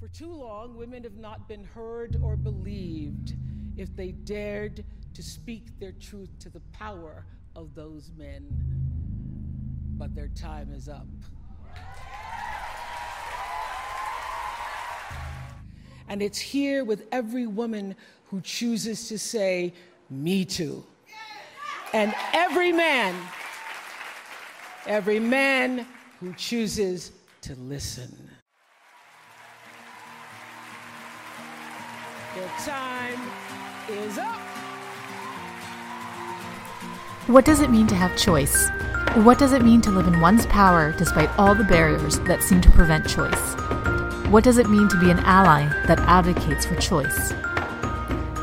For too long, women have not been heard or believed if they dared to speak their truth to the power of those men. But their time is up. And it's here with every woman who chooses to say, Me too. And every man, every man who chooses to listen. Time is up. What does it mean to have choice? What does it mean to live in one's power despite all the barriers that seem to prevent choice? What does it mean to be an ally that advocates for choice?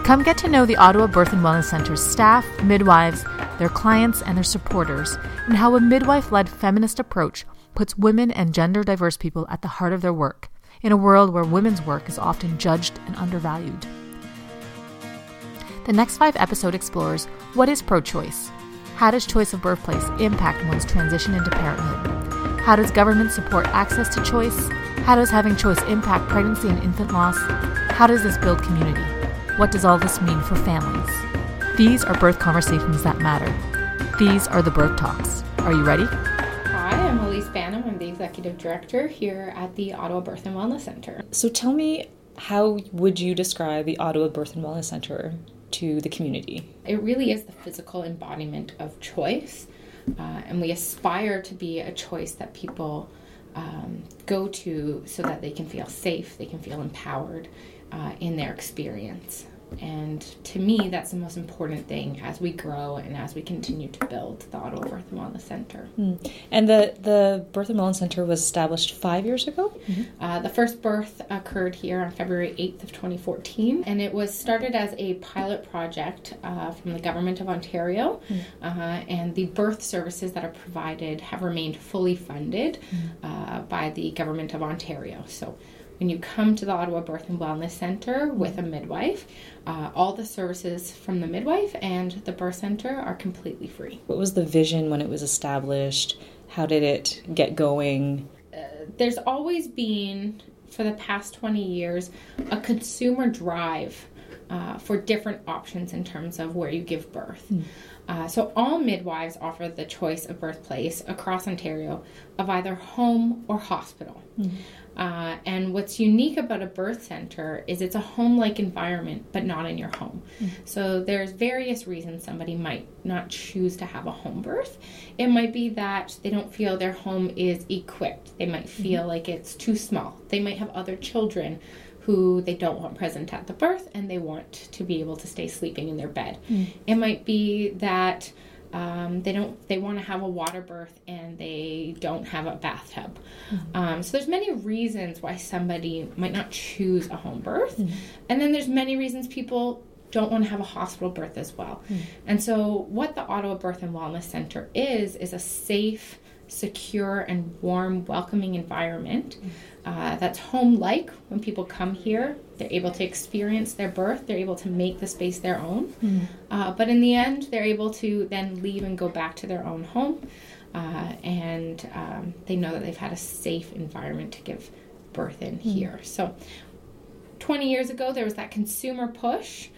Come get to know the Ottawa Birth and Wellness Center's staff, midwives, their clients, and their supporters, and how a midwife led feminist approach puts women and gender diverse people at the heart of their work in a world where women's work is often judged and undervalued. The next five episode explores what is pro choice? How does choice of birthplace impact one's transition into parenthood? How does government support access to choice? How does having choice impact pregnancy and infant loss? How does this build community? What does all this mean for families? These are birth conversations that matter. These are the birth talks. Are you ready? Hi, I'm Elise Banham. I'm the executive director here at the Ottawa Birth and Wellness Center. So tell me, how would you describe the Ottawa Birth and Wellness Center to the community? It really is the physical embodiment of choice, uh, and we aspire to be a choice that people um, go to so that they can feel safe, they can feel empowered uh, in their experience. And to me, that's the most important thing as we grow and as we continue to build the Ottawa Birth and Wellness Center. Mm. And the, the Birth and Wellness Center was established five years ago? Mm-hmm. Uh, the first birth occurred here on February 8th of 2014, and it was started as a pilot project uh, from the Government of Ontario, mm. and the birth services that are provided have remained fully funded mm. by the Government of Ontario. So when you come to the Ottawa Birth and Wellness Center with a midwife, uh, all the services from the midwife and the birth center are completely free. What was the vision when it was established? How did it get going? Uh, there's always been, for the past 20 years, a consumer drive uh, for different options in terms of where you give birth. Mm. Uh, so, all midwives offer the choice of birthplace across Ontario of either home or hospital. Mm. Uh, and what's unique about a birth center is it's a home like environment, but not in your home. Mm-hmm. So there's various reasons somebody might not choose to have a home birth. It might be that they don't feel their home is equipped, they might feel mm-hmm. like it's too small, they might have other children who they don't want present at the birth and they want to be able to stay sleeping in their bed. Mm-hmm. It might be that um, they don't. They want to have a water birth and they don't have a bathtub. Mm-hmm. Um, so there's many reasons why somebody might not choose a home birth, mm-hmm. and then there's many reasons people don't want to have a hospital birth as well. Mm-hmm. And so what the Ottawa Birth and Wellness Center is is a safe, secure, and warm, welcoming environment. Uh, that's home like when people come here. They're able to experience their birth, they're able to make the space their own. Mm-hmm. Uh, but in the end, they're able to then leave and go back to their own home. Uh, and um, they know that they've had a safe environment to give birth in mm-hmm. here. So 20 years ago, there was that consumer push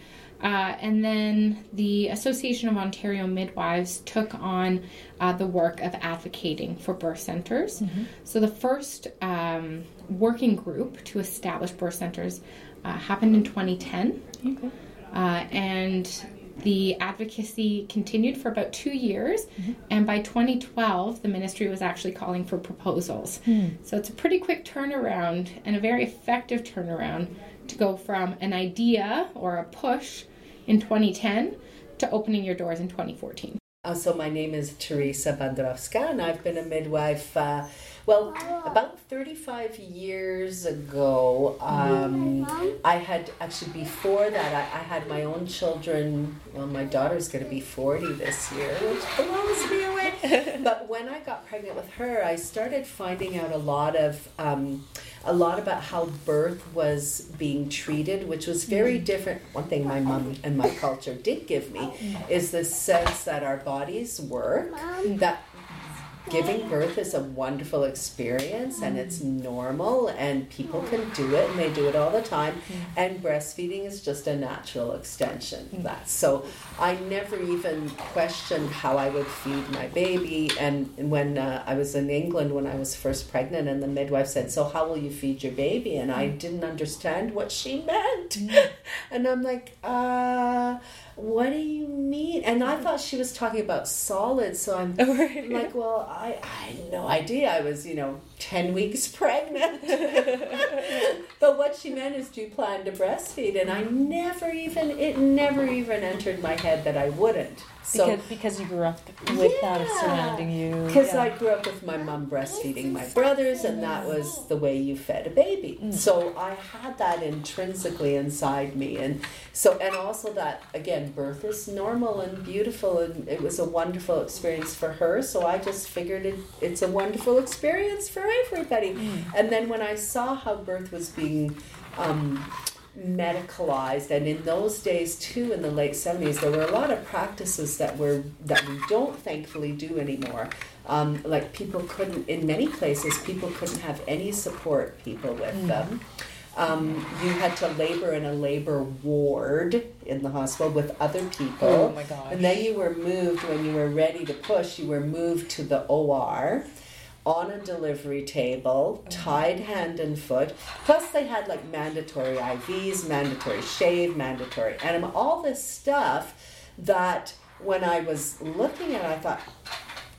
uh, and then the Association of Ontario Midwives took on uh, the work of advocating for birth centers. Mm-hmm. So the first um, working group to establish birth centers uh, happened in 2010. Okay. Uh, and the advocacy continued for about two years, mm-hmm. and by 2012, the ministry was actually calling for proposals. Mm. So it's a pretty quick turnaround and a very effective turnaround to go from an idea or a push in 2010 to opening your doors in 2014. Uh, so my name is Teresa Bandrowska, and I've been a midwife. Uh, well, about 35 years ago, um, I had actually before that, I, I, had my own children. Well, my daughter's going to be 40 this year, which blows me away. but when I got pregnant with her, I started finding out a lot of. Um, a lot about how birth was being treated, which was very mm. different. One thing my mom and my culture did give me is the sense that our bodies work, that giving birth is a wonderful experience and it's normal and people can do it and they do it all the time. Mm-hmm. And breastfeeding is just a natural extension of that. Mm-hmm. So i never even questioned how i would feed my baby. And when uh, i was in england when i was first pregnant and the midwife said so how will you feed your baby? And i mm-hmm. didn't understand what she meant. And i'm like uh what do you mean? And I thought she was talking about solids, so I'm right. like, well, I, I had no idea I was, you know, 10 weeks pregnant. but what she meant is, do you plan to breastfeed? And I never even, it never even entered my head that I wouldn't. So, because, because you grew up with that surrounding you. because yeah. I grew up with my mom breastfeeding my brothers, and that was the way you fed a baby. Mm. So I had that intrinsically inside me, and so and also that again, birth is normal and beautiful, and it was a wonderful experience for her. So I just figured it, it's a wonderful experience for everybody. And then when I saw how birth was being um, medicalized and in those days too in the late 70s there were a lot of practices that were that we don't thankfully do anymore. Um, like people couldn't in many places people couldn't have any support people with them. Um, you had to labor in a labor ward in the hospital with other people. Oh my gosh. and then you were moved when you were ready to push you were moved to the or on a delivery table, tied hand and foot. Plus, they had like mandatory IVs, mandatory shave, mandatory enema, all this stuff that when I was looking at it, I thought,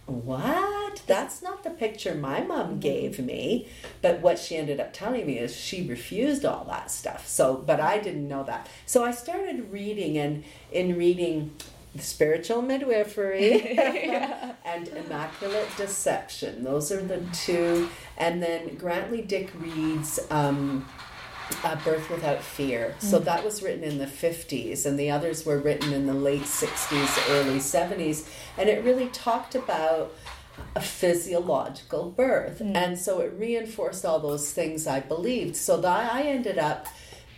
what? That's not the picture my mom mm-hmm. gave me. But what she ended up telling me is she refused all that stuff. So, but I didn't know that. So I started reading, and in reading, spiritual midwifery and immaculate deception. Those are the two. And then Grantly Dick-Read's um, uh, birth without fear. So that was written in the 50s and the others were written in the late 60s early 70s and it really talked about a physiological birth. And so it reinforced all those things i believed. So that i ended up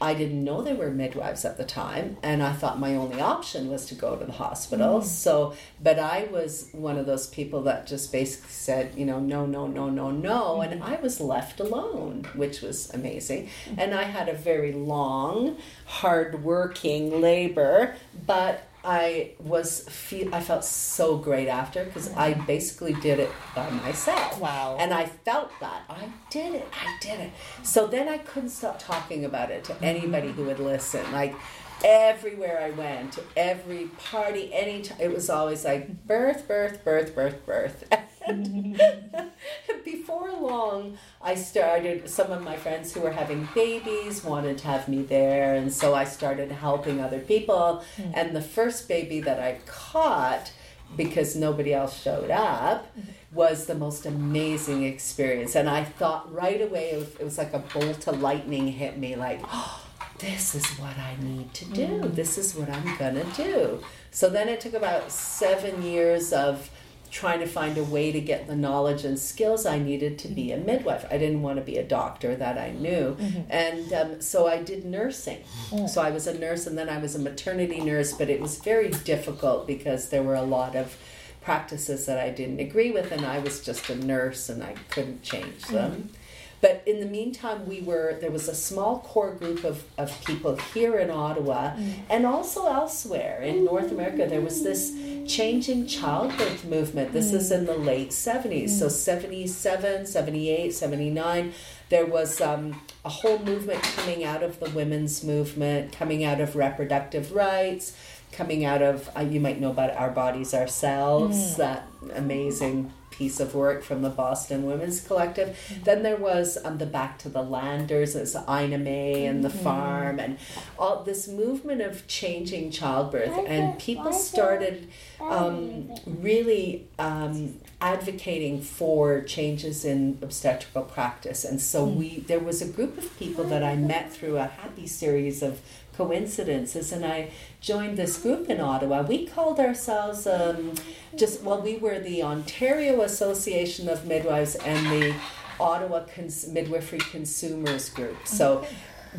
I didn't know there were midwives at the time, and I thought my only option was to go to the hospital. Mm. So, but I was one of those people that just basically said, you know, no, no, no, no, no, mm-hmm. and I was left alone, which was amazing. Mm. And I had a very long, hard-working labor, but I was feel I felt so great after because I basically did it by myself. Wow. And I felt that I did it. I did it. So then I couldn't stop talking about it to anybody who would listen. Like everywhere I went, every party, any time, it was always like birth, birth, birth, birth, birth. Before long, I started. Some of my friends who were having babies wanted to have me there, and so I started helping other people. Hmm. And the first baby that I caught, because nobody else showed up, hmm. was the most amazing experience. And I thought right away, it was, it was like a bolt of lightning hit me, like. Oh, this is what I need to do. Hmm. This is what I'm gonna do. So then it took about seven years of trying to find a way to get the knowledge and skills I needed to be a mm-hmm. midwife. I didn't want to be a doctor that I knew. Mm-hmm. And um, so I did nursing. Mm. So I was a nurse and then I was a maternity nurse, but it was very difficult because there were a lot of practices that I didn't agree with, and I was just a nurse and I couldn't change them. Mm-hmm. But in the meantime, we were there was a small core group of, of people here in Ottawa and also elsewhere in North America. There was this changing childbirth movement. This is in the late 70s. So 77, 78, 79. There was um, a whole movement coming out of the women's movement, coming out of reproductive rights, coming out of, uh, you might know about Our Bodies Ourselves, that amazing piece of work from the Boston Women's Collective. Then there was um, the Back to the Landers, it's Ina May and the farm, and all this movement of changing childbirth. And people started um, really um, advocating for changes in obstetrical practice. And so we there was a group of people that I met through a happy series of coincidences and I joined this group in Ottawa. We called ourselves um, just well we were the Ontario Association of Midwives and the Ottawa Cons- Midwifery Consumers Group. So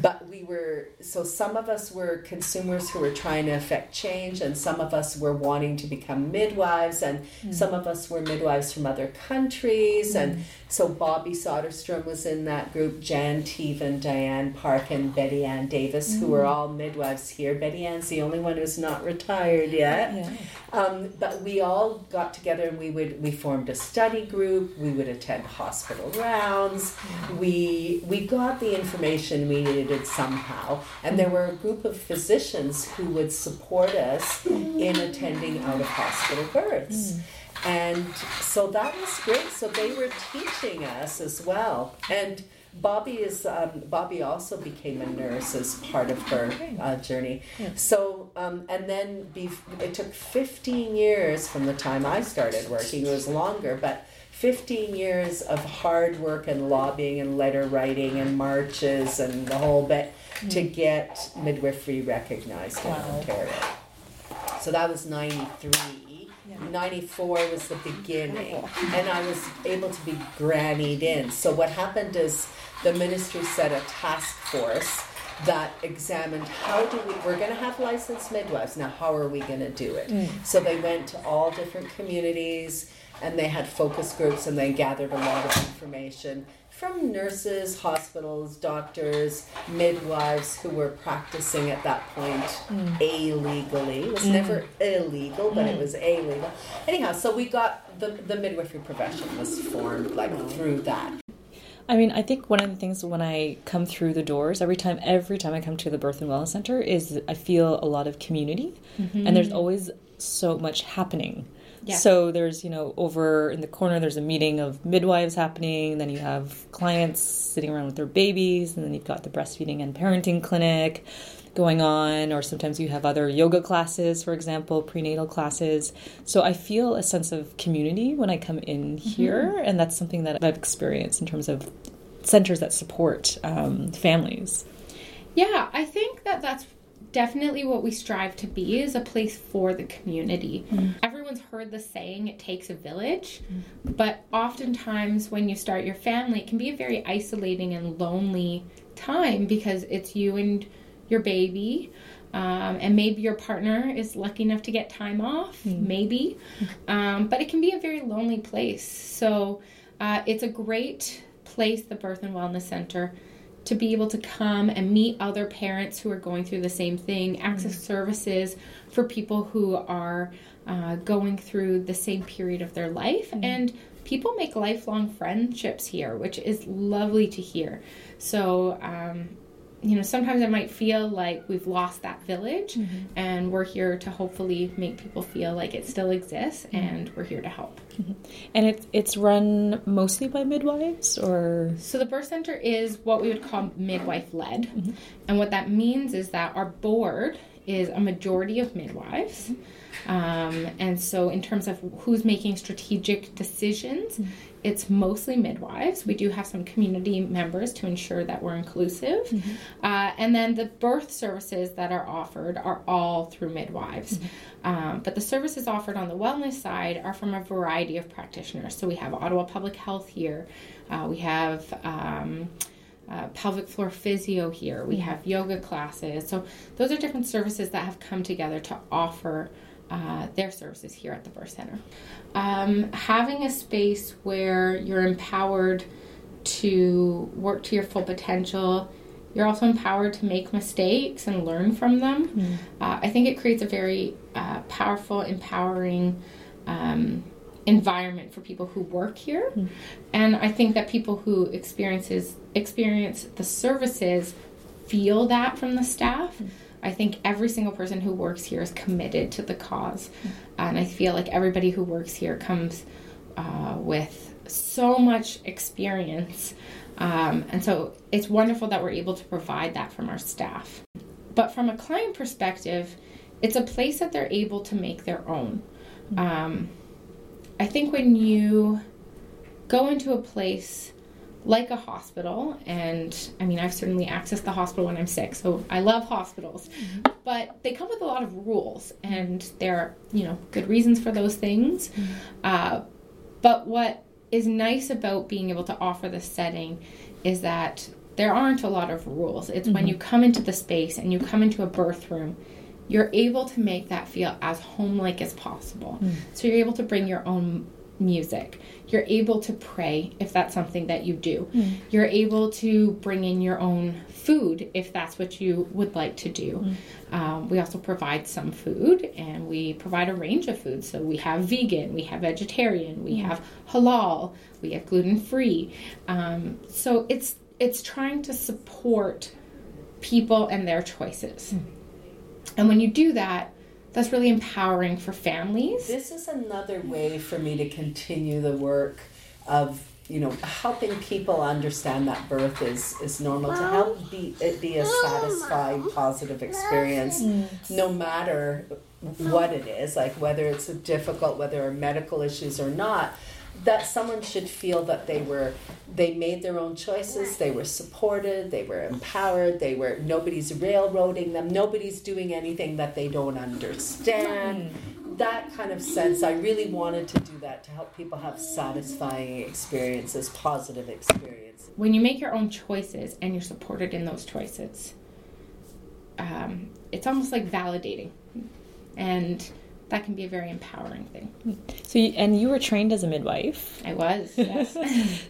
but we were so some of us were consumers who were trying to affect change and some of us were wanting to become midwives and mm. some of us were midwives from other countries mm. and so bobby soderstrom was in that group jan teven diane park and Betty-Anne Daviss mm. who were all midwives here betty ann's the only one who's not retired yet yeah. um, but we all got together and we would we formed a study group we would attend hospital rounds we we got the information we needed somehow. And there were a group of physicians who would support us in attending out of hospital births. And so that was great. So they were teaching us as well. And Bobby is um, Bobby also became a nurse as part of her uh, journey. So um, and then it took 15 years from the time I started working. It was longer, but 15 years of hard work and lobbying and letter writing and marches and the whole bit to hmm. get midwifery recognized in Ontario. So that was 93. Yeah. 94 was the beginning, and I was able to be grannied in. So, what happened is the ministry set a task force that examined how do we we're going to have licensed midwives now how are we going to do it mm. so they went to all different communities and they had focus groups and they gathered a lot of information from nurses, hospitals, doctors, midwives who were practicing at that point mm. illegally. It was mm. never illegal, but mm. it was illegal. Anyhow, so we got the, the midwifery profession was formed like through that. I mean, I think one of the things when I come through the doors every time, every time I come to the Birth and Wellness Center is I feel a lot of community, mm-hmm. and there's always so much happening. Yeah. So there's, you know, over in the corner, there's a meeting of midwives happening. Then you have clients sitting around with their babies. And then you've got the breastfeeding and parenting clinic going on. Or sometimes you have other yoga classes, for example, prenatal classes. So I feel a sense of community when I come in mm-hmm. here. And that's something that I've experienced in terms of centers that support um, families. Yeah, I think that that's definitely what we strive to be is a place for the community. Mm. Everyone's heard the saying, it takes a village, mm. but oftentimes when you start your family, it can be a very isolating and lonely time because it's you and your baby. Um, and maybe your partner is lucky enough to get time off, mm. maybe. Um, but it can be a very lonely place. So uh, it's a great place, the Birth and Wellness Center to be able to come and meet other parents who are going through the same thing, access mm-hmm. services for people who are uh, going through the same period of their life. Mm-hmm. And people make lifelong friendships here, which is lovely to hear. So, um, you know, sometimes it might feel like we've lost that village, mm-hmm. and we're here to hopefully make people feel like it still exists, mm-hmm. and we're here to help. Mm-hmm. And it's it's run mostly by midwives, or so the birth center is what we would call midwife led, mm-hmm. and what that means is that our board is a majority of midwives. Mm-hmm. Um, and so, in terms of who's making strategic decisions, mm-hmm. It's mostly midwives. We do have some community members to ensure that we're inclusive. Mm-hmm. Uh, and then the birth services that are offered are all through midwives. Mm-hmm. Um, but the services offered on the wellness side are from a variety of practitioners. So, we have Ottawa Public Health here, uh, we have um, uh, pelvic floor physio here, we mm-hmm. have yoga classes. So, those are different services that have come together to offer uh, their services here at the birth center. Um, having a space where you're empowered to work to your full potential. You're also empowered to make mistakes and learn from them. Mm. Uh, I think it creates a very uh, powerful, empowering um, environment for people who work here, mm. and I think that people who experiences experience the services feel that from the staff. Mm I think every single person who works here is committed to the cause. And I feel like everybody who works here comes uh, with so much experience. Um, and so it's wonderful that we're able to provide that from our staff. But from a client perspective, it's a place that they're able to make their own. Um, I think when you go into a place like a hospital and i mean i've certainly accessed the hospital when i'm sick so i love hospitals mm-hmm. but they come with a lot of rules and there are you know good reasons for those things mm-hmm. uh, but what is nice about being able to offer this setting is that there aren't a lot of rules. It's mm-hmm. when you come into the space and you come into a birth room, you're able to make that feel as home like as possible. Mm. So you're able to bring your own music. You're able to pray if that's something that you do. Mm. You're able to bring in your own food if that's what you would like to do. Mm. Um, we also provide some food and we provide a range of foods. So we have vegan, we have vegetarian, we mm. have halal, we have gluten free. Um, so it's it's trying to support people and their choices. Mm. And when you do that, that's really empowering for families. This is another way for me to continue the work of you know helping people understand that birth is is normal to help be it be a satisfying positive experience no matter what it is like whether it's a difficult whether there are medical issues or not that someone should feel that they were they made their own choices they were supported they were empowered they were nobody's railroading them nobody's doing anything that they don't understand. That kind of sense i really wanted to do that to help people have satisfying experiences positive experiences. When you make your own choices and you're supported in those choices um, it's almost like validating. And that can be a very empowering thing. So, you, and you were trained as a midwife. I was. Yes.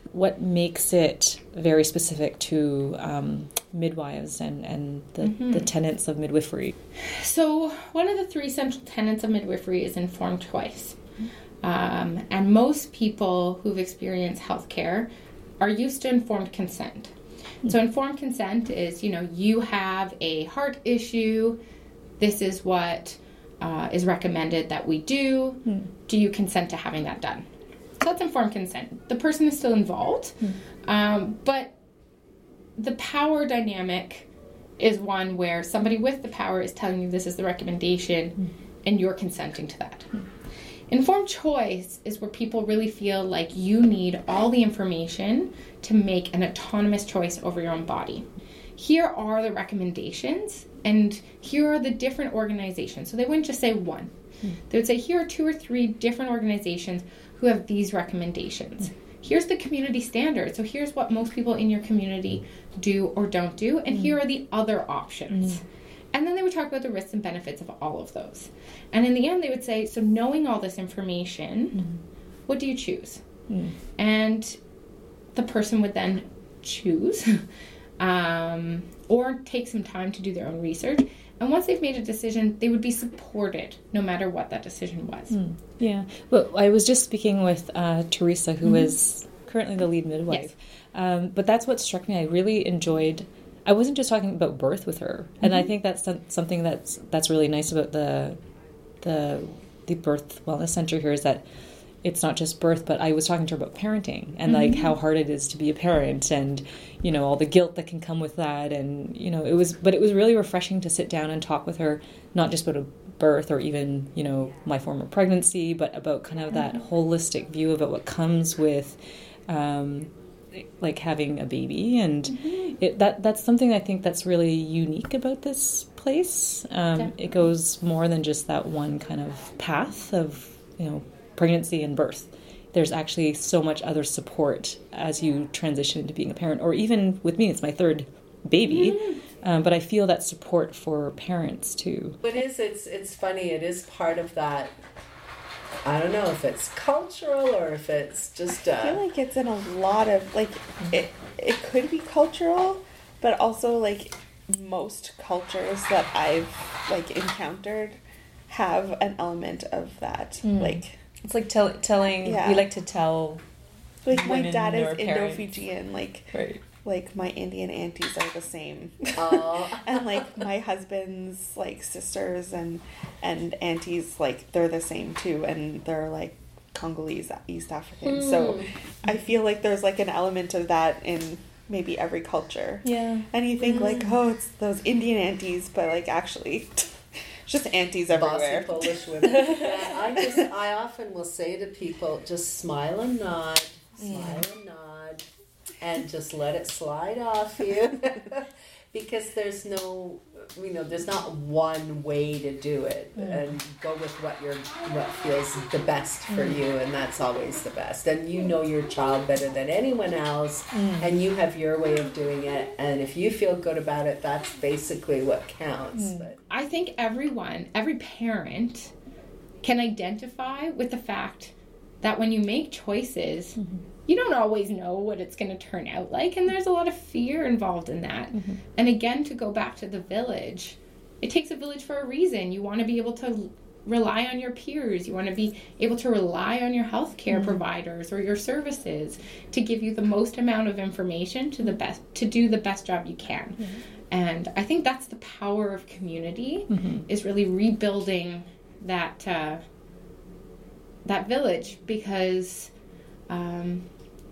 what makes it very specific to um, midwives and and the, mm-hmm. the tenets of midwifery? So, one of the three central tenets of midwifery is informed choice. Um, and most people who've experienced healthcare are used to informed consent. So, informed consent is you know, you have a heart issue, this is what uh, is recommended that we do. Hmm. Do you consent to having that done? So that's informed consent. The person is still involved, hmm. um, but the power dynamic is one where somebody with the power is telling you this is the recommendation hmm. and you're consenting to that. Hmm. Informed choice is where people really feel like you need all the information to make an autonomous choice over your own body. Here are the recommendations and here are the different organizations. So they wouldn't just say one. Mm. They would say here are two or three different organizations who have these recommendations. Mm. Here's the community standard. So here's what most people in your community do or don't do, and mm. here are the other options. Hmm. And then they would talk about the risks and benefits of all of those. And in the end, they would say, so knowing all this information, hmm. what do you choose? Hmm. And the person would then choose um, or take some time to do their own research. And once they've made a decision, they would be supported no matter what that decision was. Mm, yeah. Well, I was just speaking with uh, Teresa, who mm-hmm. is currently the lead midwife. Yes. Um, but that's what struck me. I really enjoyed. I wasn't just talking about birth with her, mm-hmm. and I mm-hmm. think that's something that's that's really nice about the the the birth wellness center here is that it's not just birth, but I was talking to her about parenting and like mm-hmm. how hard it is to be a parent and you know all the guilt that can come with that and you know it was but it was really refreshing to sit down and talk with her not just about a birth or even you know my former pregnancy but about kind of that mm-hmm. holistic view about what comes with um, like having a baby and mm-hmm. it, that that's something I think that's really unique about this place. Um, it goes more than just that one kind of path of you know pregnancy and birth. There's actually so much other support as you transition into being a parent, or even with me, it's my third baby. Mm. Um, but I feel that support for parents too. It is. It's it's funny. It is part of that. I don't know if it's cultural or if it's just. Uh, I feel like it's in a lot of like it. It could be cultural, but also like most cultures that I've like encountered have an element of that. Mm. Like it's like tell, telling. Yeah. We like to tell. Like my dad is Indo-Fijian. Like right. like my Indian aunties are the same. Oh. and like my husband's like sisters and and aunties like they're the same too, and they're like Congolese East African. Mm. So hmm. I feel like there's like an element of that in maybe every culture. Yeah. And you think mm. like, oh, it's those Indian aunties, but like actually just aunties everywhere. Bossy Polish women. yeah, I just I often will say to people, just smile and nod, smile yeah. and nod, and just let it slide off you, because there's no you know there's not one way to do it mm. and go with what your what feels the best for mm. you and that's always the best and you know your child better than anyone else mm. and you have your way of doing it and if you feel good about it that's basically what counts mm. but i think everyone every parent can identify with the fact that when you make choices mm-hmm you don't always know what it's going to turn out like and there's a lot of fear involved in that mm-hmm. and again to go back to the village it takes a village for a reason you want to be able to rely on your peers you want to be able to rely on your healthcare mm-hmm. providers or your services to give you the most amount of information to the best to do the best job you can mm-hmm. and i think that's the power of community mm-hmm. is really rebuilding that uh, that village because um,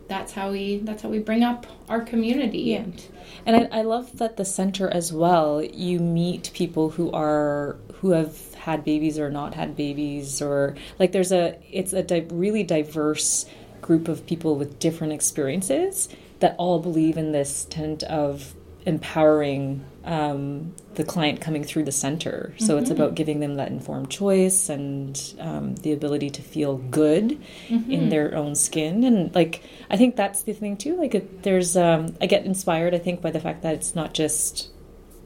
that's how we that's how we bring up our community yeah. and and I, I love that the center as well you meet people who are who have had babies or not had babies or like there's a it's a di- really diverse group of people with different experiences that all believe in this tent of empowering um, the client coming through the center. So mm-hmm. it's about giving them that informed choice and um, the ability to feel good mm-hmm. in their own skin. And like, I think that's the thing too. Like, it, there's, um, I get inspired, I think, by the fact that it's not just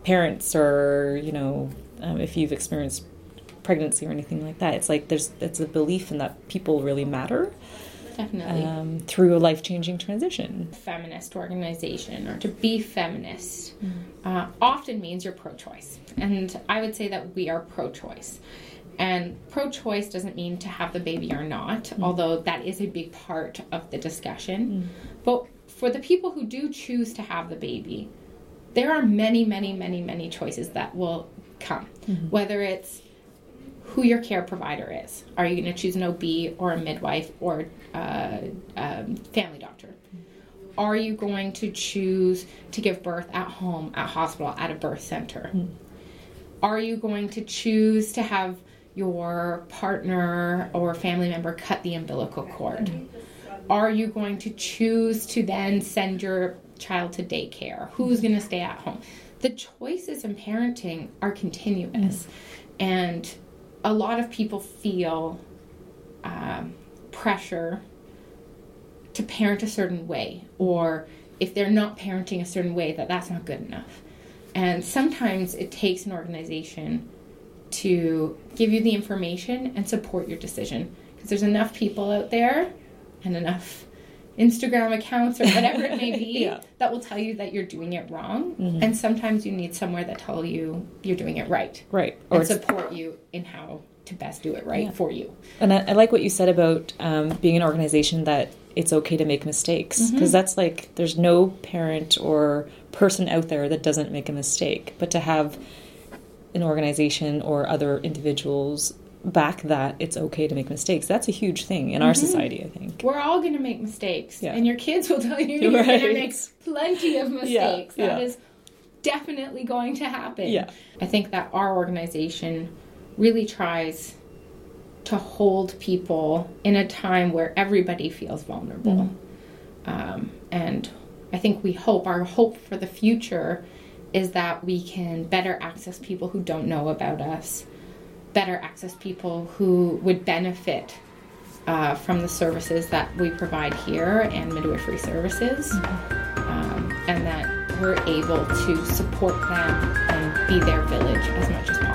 parents or, you know, um, if you've experienced pregnancy or anything like that. It's like there's, it's a belief in that people really matter definitely um, through a life changing transition. Feminist organization or to be feminist mm. uh, often means you're pro choice, and I would say that we are pro choice. And pro choice doesn't mean to have the baby or not, mm. although that is a big part of the discussion. Mm. But for the people who do choose to have the baby, there are many, many, many, many choices that will come. Mm-hmm. Whether it's who your care provider is. Are you going to choose an OB or a midwife or uh, um, family doctor? Are you going to choose to give birth at home, at hospital, at a birth center? Mm. Are you going to choose to have your partner or family member cut the umbilical cord? Are you going to choose to then send your child to daycare? Who's going to stay at home? The choices in parenting are continuous. Mm. And a lot of people feel um, pressure to parent a certain way, or if they're not parenting a certain way, that that's not good enough. And sometimes it takes an organization to give you the information and support your decision because there's enough people out there and enough Instagram accounts or whatever it may be yeah. that will tell you that you're doing it wrong. Mm-hmm. And sometimes you need somewhere that tell you you're doing it right. Right. Or support you in how to best do it right yeah. for you. And I, I, like what you said about um, being an organization that it's okay to make mistakes because mm-hmm. that's like there's no parent or person out there that doesn't make a mistake, but to have an organization or other individuals back that it's okay to make mistakes. That's a huge thing in mm-hmm. our society, I think. We're all going to make mistakes. Yeah. And your kids will tell you you're right. going to make plenty of mistakes. Yeah. That yeah. is definitely going to happen. Yeah. I think that our organization really tries to hold people in a time where everybody feels vulnerable. Mm-hmm. Um, and I think we hope, our hope for the future is that we can better access people who don't know about us better access people who would benefit uh, from the services that we provide here and midwifery services, mm-hmm. um, and that we're able to support them and be their village as much as possible.